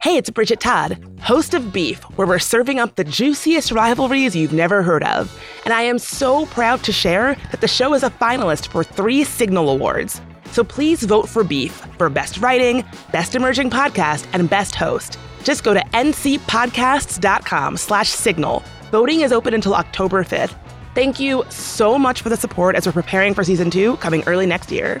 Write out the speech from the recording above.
Hey, it's Bridget Todd, host of Beef, where we're serving up the juiciest rivalries you've never heard of. And I am so proud to share that the show is a finalist for three Signal Awards. So please vote for Beef for Best Writing, Best Emerging Podcast, and Best Host. Just go to ncpodcasts.com slash signal. Voting is open until October 5th. Thank you so much for the support as we're preparing for season two coming early next year.